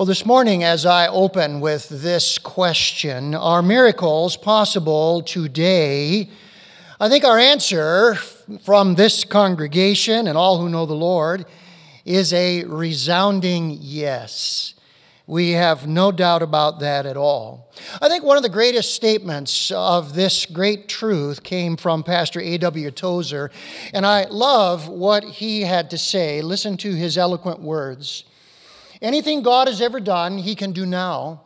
Well, this morning, as I open with this question, are miracles possible today? I think our answer from this congregation and all who know the Lord is a resounding yes. We have no doubt about that at all. I think one of the greatest statements of this great truth came from Pastor A.W. Tozer, and I love what he had to say. Listen to his eloquent words. Anything God has ever done, He can do now.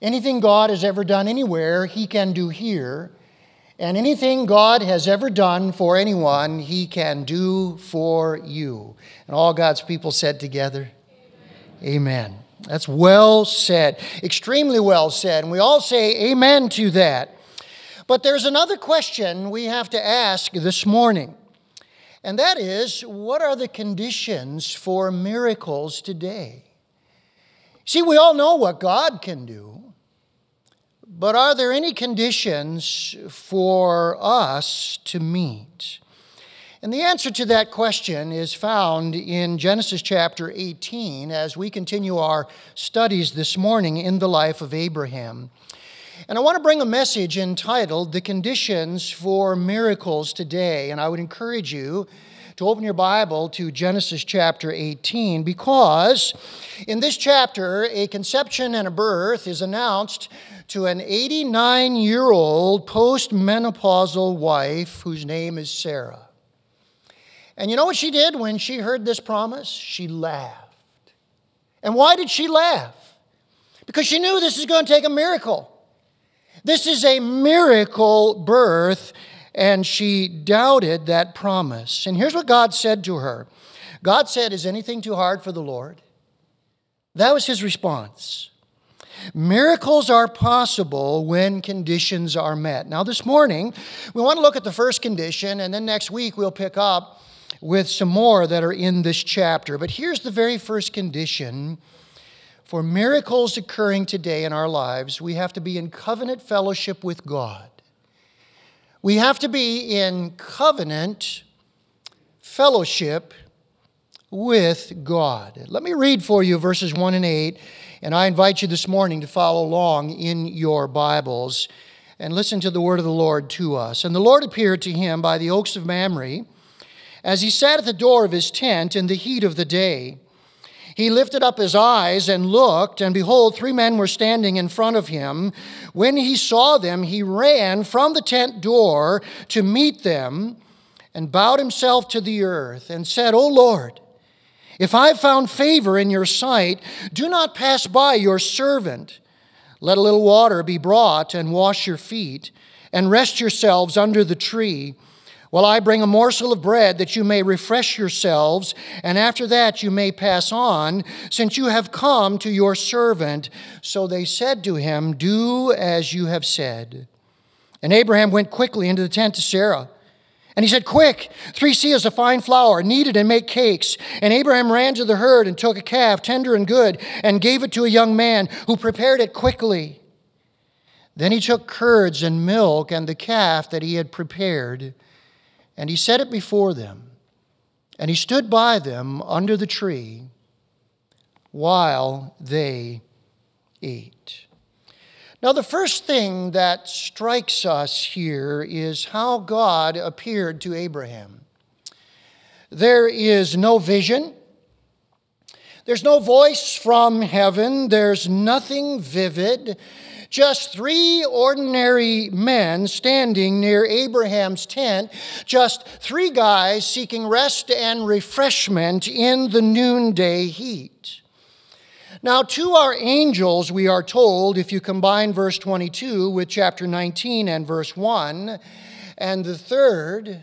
Anything God has ever done anywhere, He can do here. And anything God has ever done for anyone, He can do for you. And all God's people said together, Amen. amen. That's well said, extremely well said. And we all say amen to that. But there's another question we have to ask this morning. And that is what are the conditions for miracles today? See, we all know what God can do, but are there any conditions for us to meet? And the answer to that question is found in Genesis chapter 18 as we continue our studies this morning in the life of Abraham. And I want to bring a message entitled The Conditions for Miracles Today. And I would encourage you to open your Bible to Genesis chapter 18 because in this chapter, a conception and a birth is announced to an 89 year old postmenopausal wife whose name is Sarah. And you know what she did when she heard this promise? She laughed. And why did she laugh? Because she knew this is going to take a miracle. This is a miracle birth, and she doubted that promise. And here's what God said to her God said, Is anything too hard for the Lord? That was his response. Miracles are possible when conditions are met. Now, this morning, we want to look at the first condition, and then next week we'll pick up with some more that are in this chapter. But here's the very first condition for miracles occurring today in our lives we have to be in covenant fellowship with God. We have to be in covenant fellowship with God. Let me read for you verses 1 and 8, and I invite you this morning to follow along in your Bibles and listen to the word of the Lord to us. And the Lord appeared to him by the oaks of Mamre as he sat at the door of his tent in the heat of the day. He lifted up his eyes and looked, and behold, three men were standing in front of him. When he saw them, he ran from the tent door to meet them and bowed himself to the earth and said, O Lord, if I have found favor in your sight, do not pass by your servant. Let a little water be brought and wash your feet, and rest yourselves under the tree while I bring a morsel of bread that you may refresh yourselves, and after that you may pass on, since you have come to your servant. So they said to him, Do as you have said. And Abraham went quickly into the tent to Sarah. And he said, Quick, three seahs of fine flour, knead it and make cakes. And Abraham ran to the herd and took a calf, tender and good, and gave it to a young man who prepared it quickly. Then he took curds and milk and the calf that he had prepared and he set it before them. And he stood by them under the tree while they ate. Now, the first thing that strikes us here is how God appeared to Abraham. There is no vision, there's no voice from heaven, there's nothing vivid just three ordinary men standing near Abraham's tent, just three guys seeking rest and refreshment in the noonday heat. Now, to our angels, we are told, if you combine verse 22 with chapter 19 and verse 1, and the third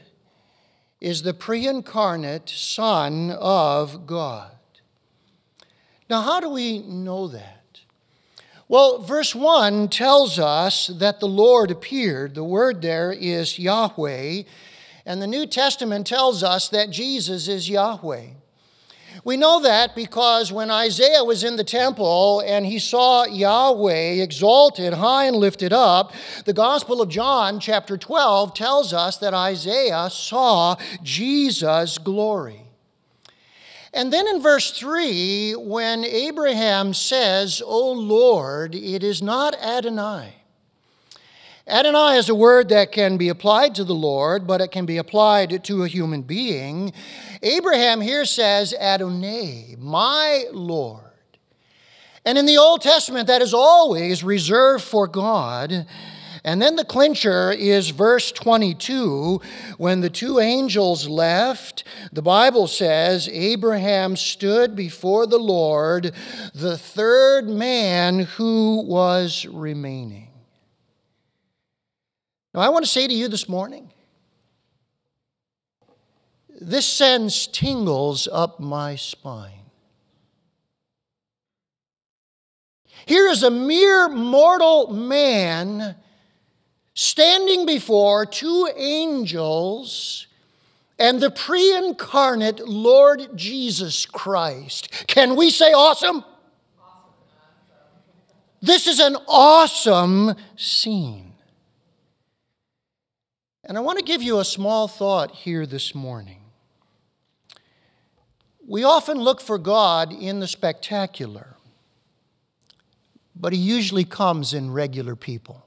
is the pre incarnate Son of God. Now, how do we know that? Well, verse 1 tells us that the Lord appeared. The word there is Yahweh, and the New Testament tells us that Jesus is Yahweh. We know that because when Isaiah was in the temple and he saw Yahweh exalted, high and lifted up, the Gospel of John, chapter 12, tells us that Isaiah saw Jesus' glory. And then in verse 3, when Abraham says, O Lord, it is not Adonai. Adonai is a word that can be applied to the Lord, but it can be applied to a human being. Abraham here says, Adonai, my Lord. And in the Old Testament, that is always reserved for God. And then the clincher is verse 22. When the two angels left, the Bible says Abraham stood before the Lord, the third man who was remaining. Now, I want to say to you this morning this sends tingles up my spine. Here is a mere mortal man standing before two angels and the pre incarnate Lord Jesus Christ. Can we say awesome? This is an awesome scene. And I want to give you a small thought here this morning. We often look for God in the spectacular but he usually comes in regular people.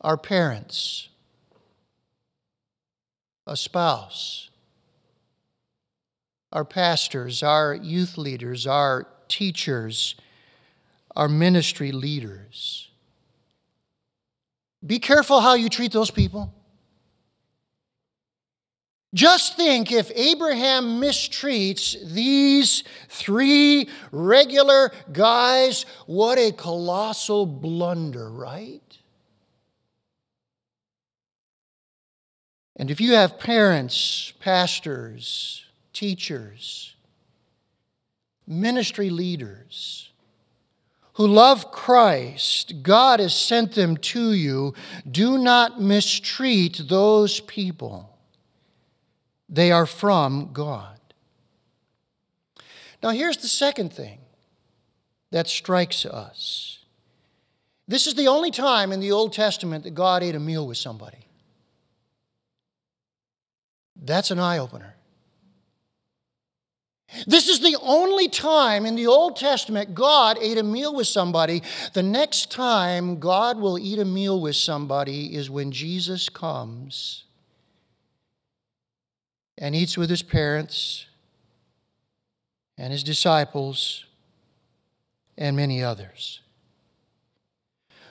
Our parents, a spouse, our pastors, our youth leaders, our teachers, our ministry leaders. Be careful how you treat those people. Just think if Abraham mistreats these three regular guys, what a colossal blunder, right? And if you have parents, pastors, teachers, ministry leaders who love Christ, God has sent them to you. Do not mistreat those people. They are from God. Now, here's the second thing that strikes us. This is the only time in the Old Testament that God ate a meal with somebody. That's an eye opener. This is the only time in the Old Testament God ate a meal with somebody. The next time God will eat a meal with somebody is when Jesus comes and eats with his parents and his disciples and many others.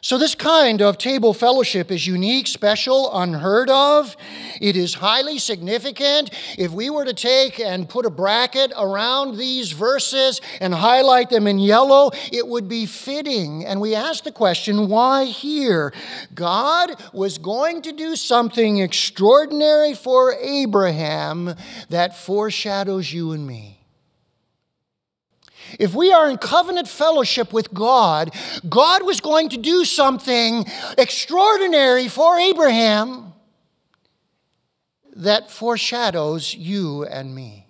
So, this kind of table fellowship is unique, special, unheard of. It is highly significant. If we were to take and put a bracket around these verses and highlight them in yellow, it would be fitting. And we ask the question why here? God was going to do something extraordinary for Abraham that foreshadows you and me. If we are in covenant fellowship with God, God was going to do something extraordinary for Abraham that foreshadows you and me.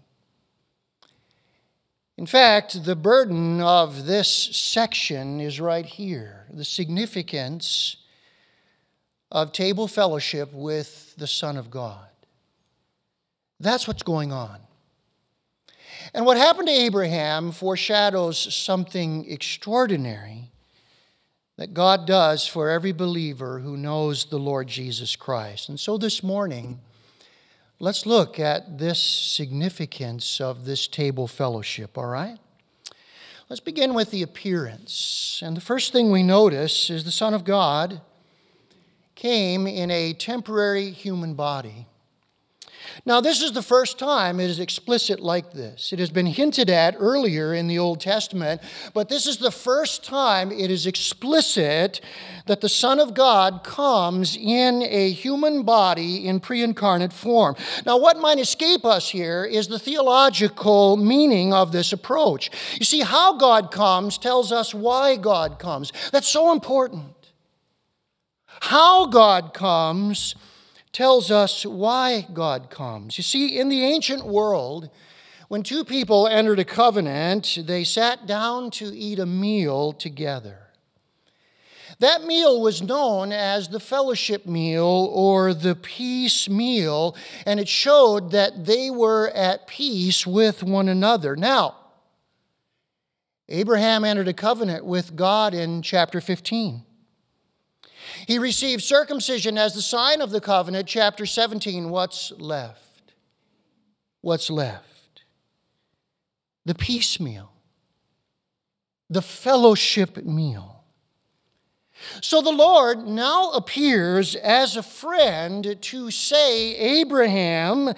In fact, the burden of this section is right here the significance of table fellowship with the Son of God. That's what's going on. And what happened to Abraham foreshadows something extraordinary that God does for every believer who knows the Lord Jesus Christ. And so this morning, let's look at this significance of this table fellowship, all right? Let's begin with the appearance. And the first thing we notice is the Son of God came in a temporary human body. Now, this is the first time it is explicit like this. It has been hinted at earlier in the Old Testament, but this is the first time it is explicit that the Son of God comes in a human body in pre incarnate form. Now, what might escape us here is the theological meaning of this approach. You see, how God comes tells us why God comes. That's so important. How God comes tells us why God comes. You see, in the ancient world, when two people entered a covenant, they sat down to eat a meal together. That meal was known as the fellowship meal or the peace meal, and it showed that they were at peace with one another. Now, Abraham entered a covenant with God in chapter 15. He received circumcision as the sign of the covenant, chapter 17. What's left? What's left? The peace meal, the fellowship meal. So the Lord now appears as a friend to say, Abraham,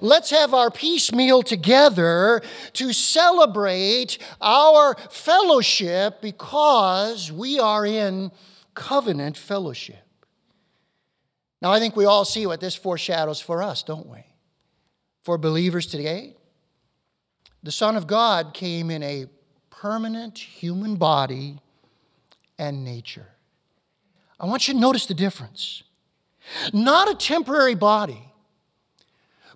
let's have our peace meal together to celebrate our fellowship because we are in covenant fellowship. Now, I think we all see what this foreshadows for us, don't we? For believers today, the Son of God came in a permanent human body and nature. I want you to notice the difference. Not a temporary body,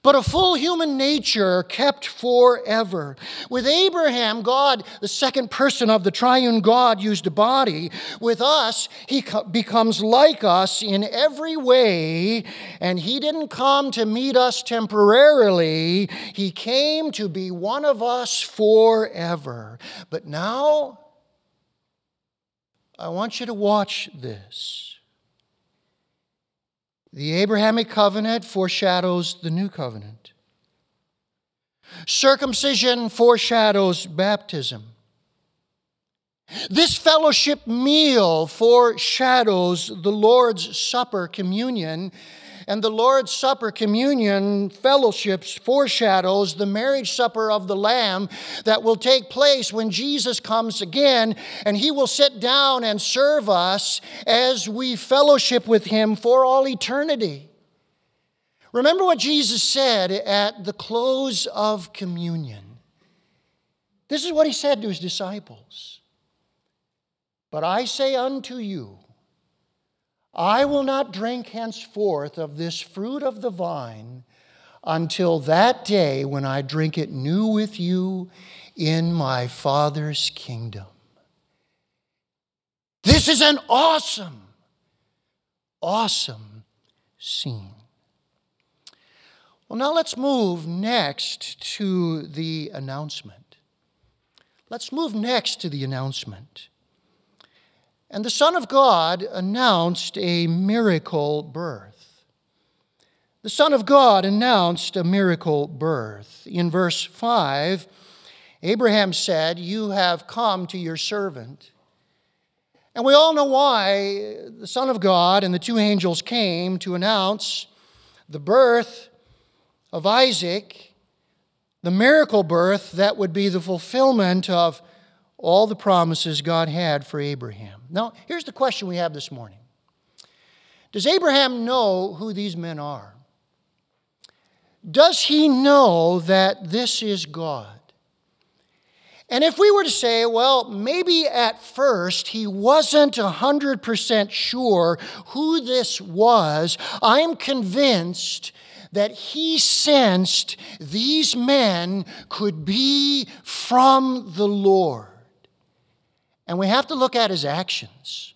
but a full human nature kept forever. With Abraham, God, the second person of the triune God, used a body. With us, he becomes like us in every way, and he didn't come to meet us temporarily, he came to be one of us forever. But now, I want you to watch this. The Abrahamic covenant foreshadows the new covenant. Circumcision foreshadows baptism. This fellowship meal foreshadows the Lord's Supper communion and the Lord's Supper communion fellowships foreshadows the marriage supper of the Lamb that will take place when Jesus comes again, and he will sit down and serve us as we fellowship with him for all eternity. Remember what Jesus said at the close of communion. This is what he said to his disciples. But I say unto you, I will not drink henceforth of this fruit of the vine until that day when I drink it new with you in my Father's kingdom. This is an awesome, awesome scene. Well, now let's move next to the announcement. Let's move next to the announcement. And the Son of God announced a miracle birth. The Son of God announced a miracle birth. In verse 5, Abraham said, You have come to your servant. And we all know why the Son of God and the two angels came to announce the birth of Isaac, the miracle birth that would be the fulfillment of all the promises God had for Abraham. Now, here's the question we have this morning Does Abraham know who these men are? Does he know that this is God? And if we were to say, well, maybe at first he wasn't 100% sure who this was, I'm convinced that he sensed these men could be from the Lord. And we have to look at his actions.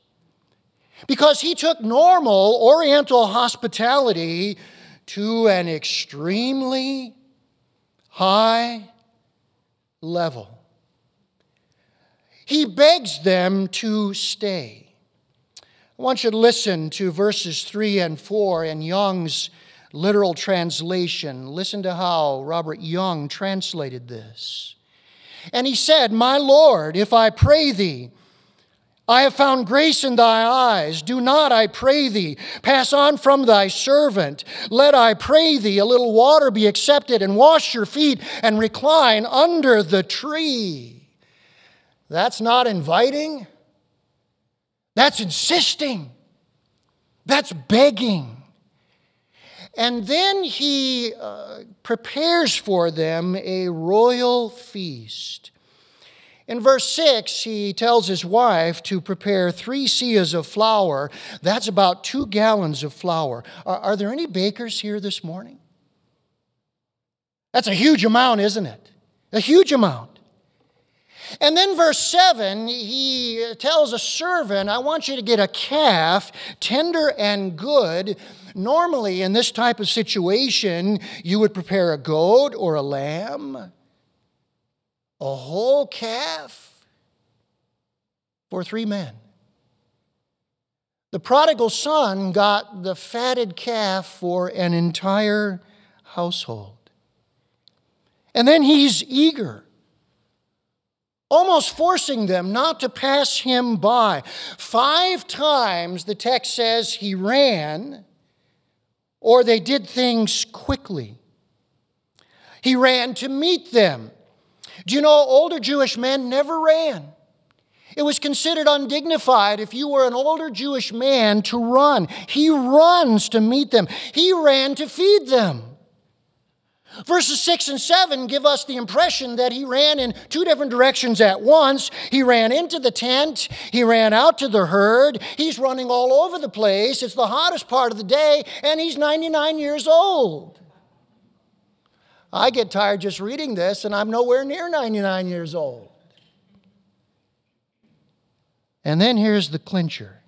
Because he took normal Oriental hospitality to an extremely high level. He begs them to stay. I want you to listen to verses 3 and 4 in Young's literal translation. Listen to how Robert Young translated this. And he said, My Lord, if I pray thee, I have found grace in thy eyes. Do not, I pray thee, pass on from thy servant. Let, I pray thee, a little water be accepted, and wash your feet, and recline under the tree. That's not inviting. That's insisting. That's begging. And then he uh, prepares for them a royal feast. In verse 6, he tells his wife to prepare three seahs of flour. That's about two gallons of flour. Are, are there any bakers here this morning? That's a huge amount, isn't it? A huge amount. And then, verse 7, he tells a servant, I want you to get a calf, tender and good. Normally, in this type of situation, you would prepare a goat or a lamb, a whole calf for three men. The prodigal son got the fatted calf for an entire household. And then he's eager almost forcing them not to pass him by. Five times the text says he ran, or they did things quickly. He ran to meet them. Do you know, older Jewish men never ran. It was considered undignified if you were an older Jewish man to run. He runs to meet them, he ran to feed them. Verses 6 and 7 give us the impression that he ran in two different directions at once. He ran into the tent, he ran out to the herd, he's running all over the place. It's the hottest part of the day, and he's 99 years old. I get tired just reading this, and I'm nowhere near 99 years old. And then here's the clincher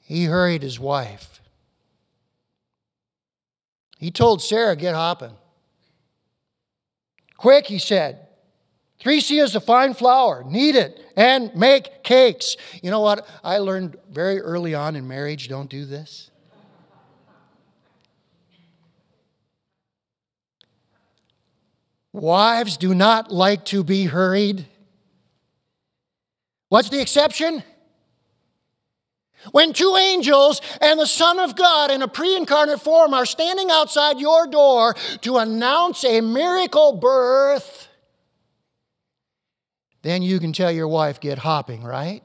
he hurried his wife. He told Sarah, Get hopping. Quick, he said. Three seahs of fine flour, knead it, and make cakes. You know what? I learned very early on in marriage don't do this. Wives do not like to be hurried. What's the exception? When two angels and the Son of God in a pre incarnate form are standing outside your door to announce a miracle birth, then you can tell your wife, get hopping, right?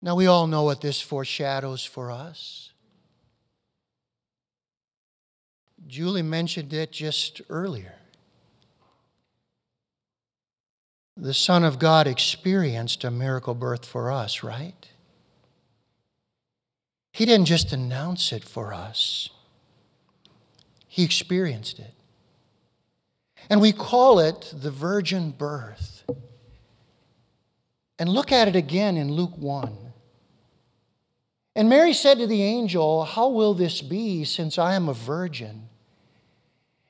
Now, we all know what this foreshadows for us. Julie mentioned it just earlier. The Son of God experienced a miracle birth for us, right? He didn't just announce it for us, He experienced it. And we call it the virgin birth. And look at it again in Luke 1. And Mary said to the angel, How will this be since I am a virgin?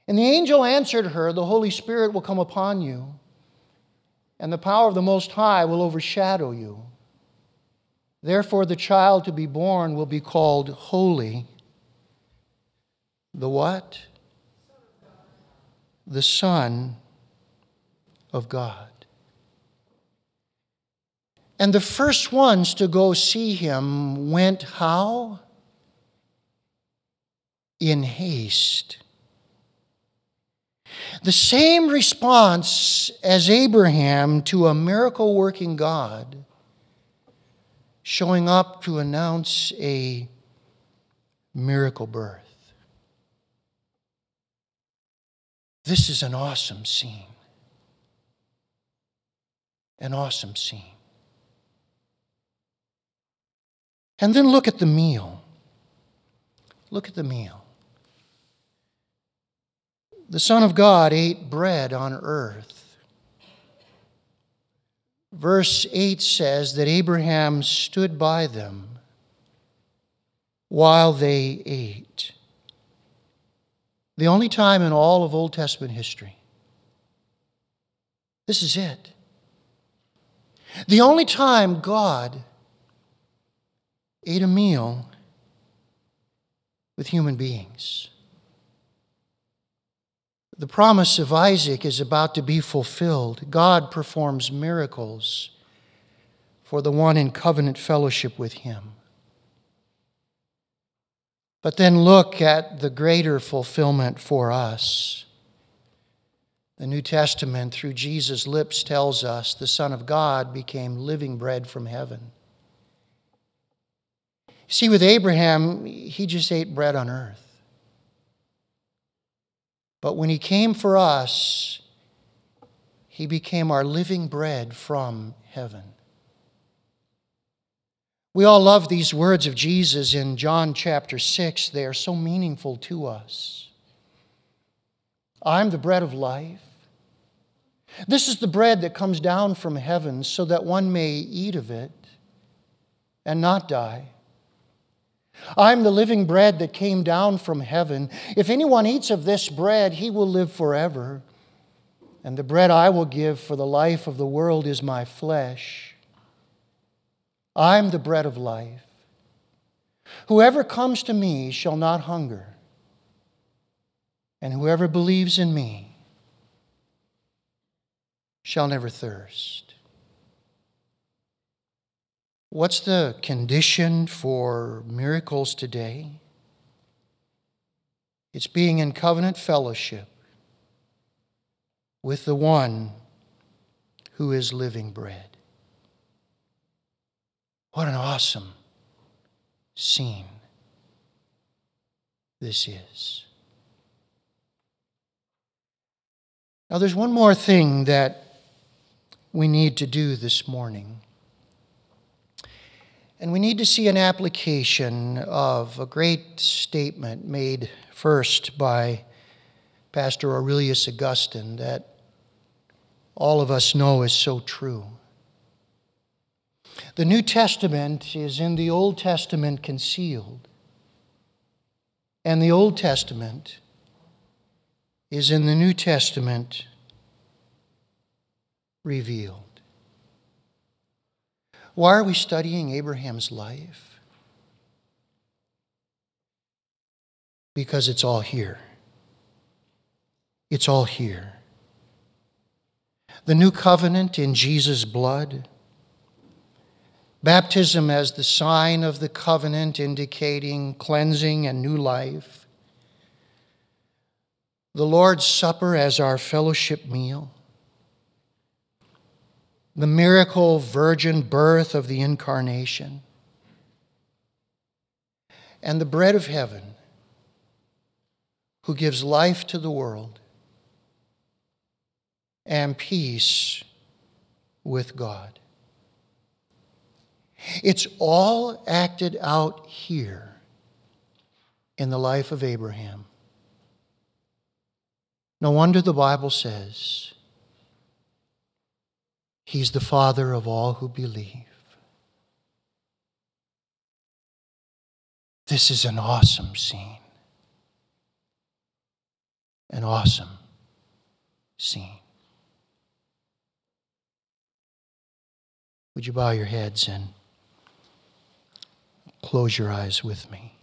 And the angel answered her, The Holy Spirit will come upon you and the power of the Most High will overshadow you. Therefore, the child to be born will be called holy. The what? The Son of God. And the first ones to go see him went how? In haste. The same response as Abraham to a miracle working God showing up to announce a miracle birth. This is an awesome scene. An awesome scene. And then look at the meal. Look at the meal the Son of God ate bread on earth. Verse 8 says that Abraham stood by them while they ate. The only time in all of Old Testament history. This is it. The only time God ate a meal with human beings. The promise of Isaac is about to be fulfilled. God performs miracles for the one in covenant fellowship with him. But then look at the greater fulfillment for us. The New Testament, through Jesus' lips, tells us the Son of God became living bread from heaven. See, with Abraham, he just ate bread on earth. But when he came for us, he became our living bread from heaven. We all love these words of Jesus in John chapter 6. They are so meaningful to us. I'm the bread of life. This is the bread that comes down from heaven so that one may eat of it and not die. I'm the living bread that came down from heaven. If anyone eats of this bread, he will live forever. And the bread I will give for the life of the world is my flesh. I'm the bread of life. Whoever comes to me shall not hunger, and whoever believes in me shall never thirst. What's the condition for miracles today? It's being in covenant fellowship with the one who is living bread. What an awesome scene this is. Now, there's one more thing that we need to do this morning. And we need to see an application of a great statement made first by Pastor Aurelius Augustine that all of us know is so true. The New Testament is in the Old Testament concealed, and the Old Testament is in the New Testament revealed. Why are we studying Abraham's life? Because it's all here. It's all here. The new covenant in Jesus' blood. Baptism as the sign of the covenant indicating cleansing and new life. The Lord's Supper as our fellowship meal the miracle virgin birth of the incarnation, and the bread of heaven who gives life to the world and peace with God. It's all acted out here in the life of Abraham. No wonder the Bible says, He's the Father of all who believe. This is an awesome scene. An awesome scene. Would you bow your heads and close your eyes with me?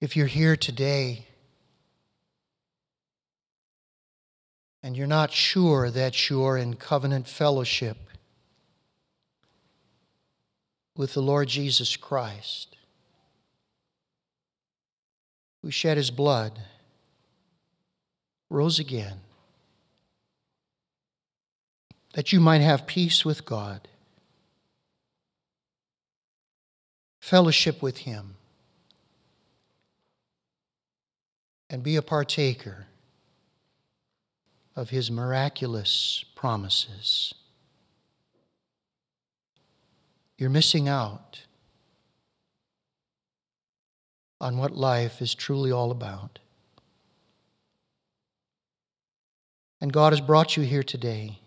If you're here today and you're not sure that you're in covenant fellowship with the Lord Jesus Christ, who shed his blood, rose again, that you might have peace with God, fellowship with him and be a partaker of his miraculous promises. You're missing out on what life is truly all about. And God has brought you here today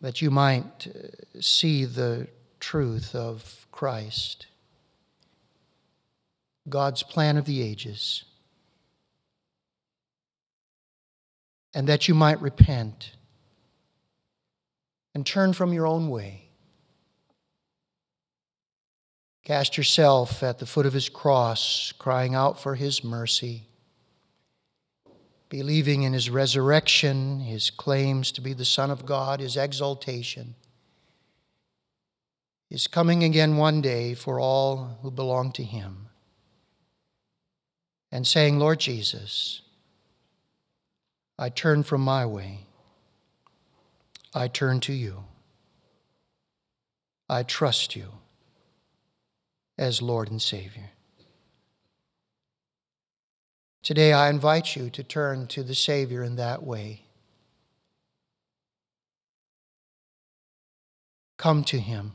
that you might uh, see the truth of Christ. God's plan of the ages, and that you might repent and turn from your own way. Cast yourself at the foot of his cross, crying out for his mercy, believing in his resurrection, his claims to be the Son of God, his exaltation, his coming again one day for all who belong to him and saying, Lord Jesus, I turn from my way. I turn to you. I trust you as Lord and Savior. Today, I invite you to turn to the Savior in that way. come to him,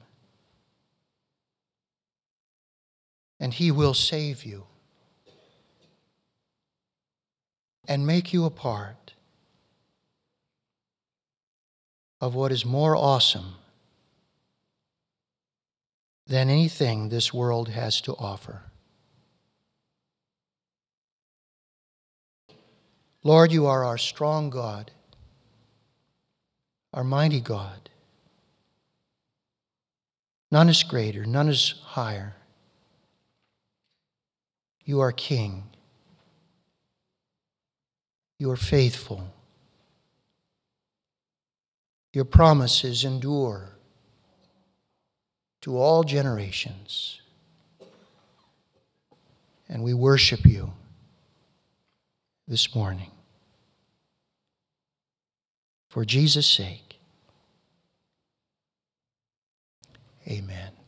and he will save you and make you a part of what is more awesome than anything this world has to offer. Lord, you are our strong God, our mighty God. None is greater, none is higher. You are King. You are faithful. Your promises endure to all generations. And we worship you this morning. For Jesus' sake, amen.